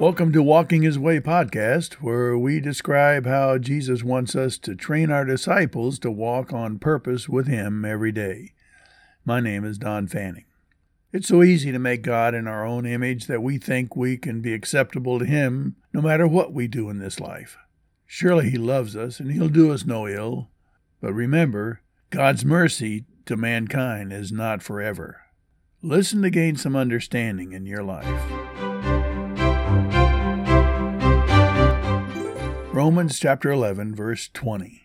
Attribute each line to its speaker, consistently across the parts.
Speaker 1: Welcome to Walking His Way podcast, where we describe how Jesus wants us to train our disciples to walk on purpose with Him every day. My name is Don Fanning. It's so easy to make God in our own image that we think we can be acceptable to Him no matter what we do in this life. Surely He loves us and He'll do us no ill. But remember, God's mercy to mankind is not forever. Listen to gain some understanding in your life. Romans chapter 11, verse 20.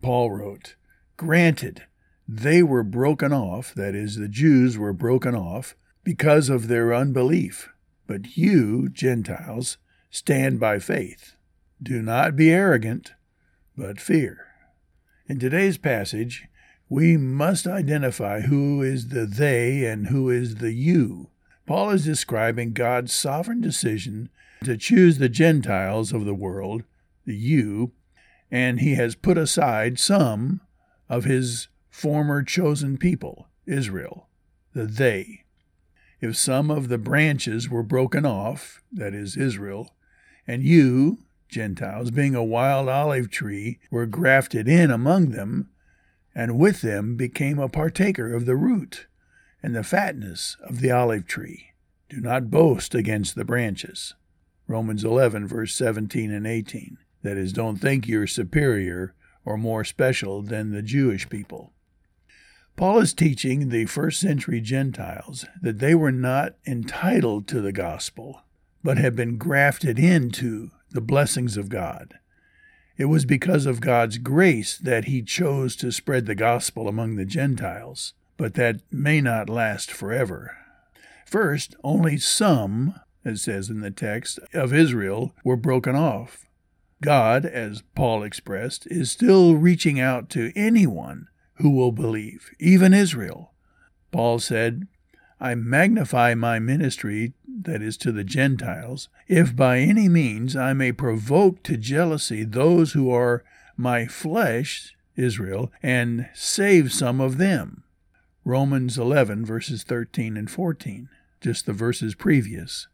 Speaker 1: Paul wrote, Granted, they were broken off, that is, the Jews were broken off, because of their unbelief. But you, Gentiles, stand by faith. Do not be arrogant, but fear. In today's passage, we must identify who is the they and who is the you. Paul is describing God's sovereign decision to choose the Gentiles of the world the you, and he has put aside some of his former chosen people, Israel, the they. If some of the branches were broken off, that is, Israel, and you, Gentiles, being a wild olive tree, were grafted in among them, and with them became a partaker of the root and the fatness of the olive tree. Do not boast against the branches. Romans 11, verse 17 and 18. That is, don't think you're superior or more special than the Jewish people. Paul is teaching the first century Gentiles that they were not entitled to the gospel, but had been grafted into the blessings of God. It was because of God's grace that he chose to spread the gospel among the Gentiles, but that may not last forever. First, only some, it says in the text, of Israel were broken off. God, as Paul expressed, is still reaching out to anyone who will believe, even Israel. Paul said, I magnify my ministry, that is, to the Gentiles, if by any means I may provoke to jealousy those who are my flesh, Israel, and save some of them. Romans 11, verses 13 and 14, just the verses previous.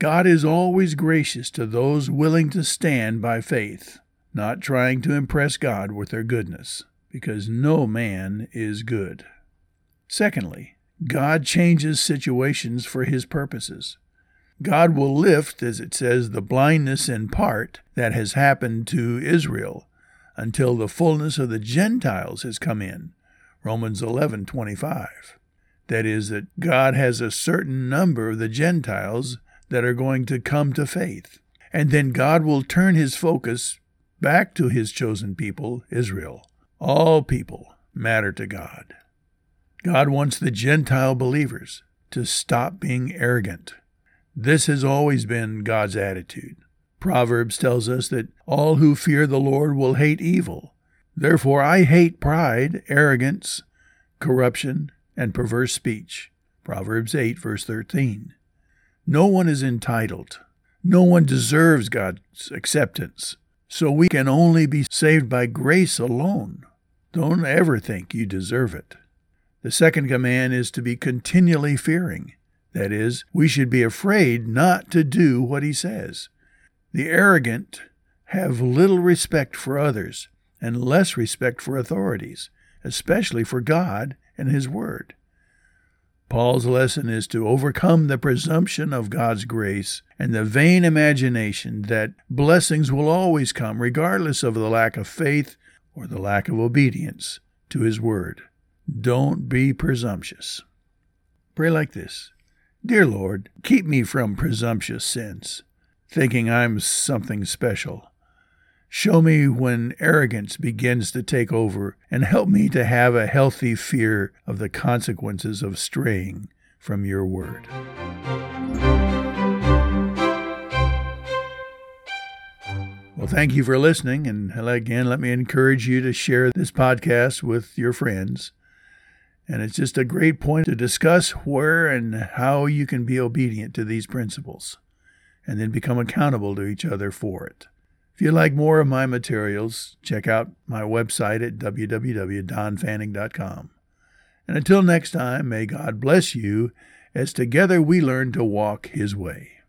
Speaker 1: God is always gracious to those willing to stand by faith, not trying to impress God with their goodness, because no man is good. Secondly, God changes situations for his purposes. God will lift, as it says, the blindness in part that has happened to Israel until the fullness of the Gentiles has come in. Romans 11:25. That is that God has a certain number of the Gentiles that are going to come to faith. And then God will turn his focus back to his chosen people, Israel. All people matter to God. God wants the Gentile believers to stop being arrogant. This has always been God's attitude. Proverbs tells us that all who fear the Lord will hate evil. Therefore, I hate pride, arrogance, corruption, and perverse speech. Proverbs 8, verse 13. No one is entitled. No one deserves God's acceptance. So we can only be saved by grace alone. Don't ever think you deserve it. The second command is to be continually fearing. That is, we should be afraid not to do what he says. The arrogant have little respect for others and less respect for authorities, especially for God and his word. Paul's lesson is to overcome the presumption of God's grace and the vain imagination that blessings will always come regardless of the lack of faith or the lack of obedience to His Word. Don't be presumptuous. Pray like this Dear Lord, keep me from presumptuous sins, thinking I'm something special. Show me when arrogance begins to take over, and help me to have a healthy fear of the consequences of straying from your word. Well, thank you for listening. And again, let me encourage you to share this podcast with your friends. And it's just a great point to discuss where and how you can be obedient to these principles and then become accountable to each other for it. If you'd like more of my materials, check out my website at www.donfanning.com. And until next time, may God bless you as together we learn to walk His way.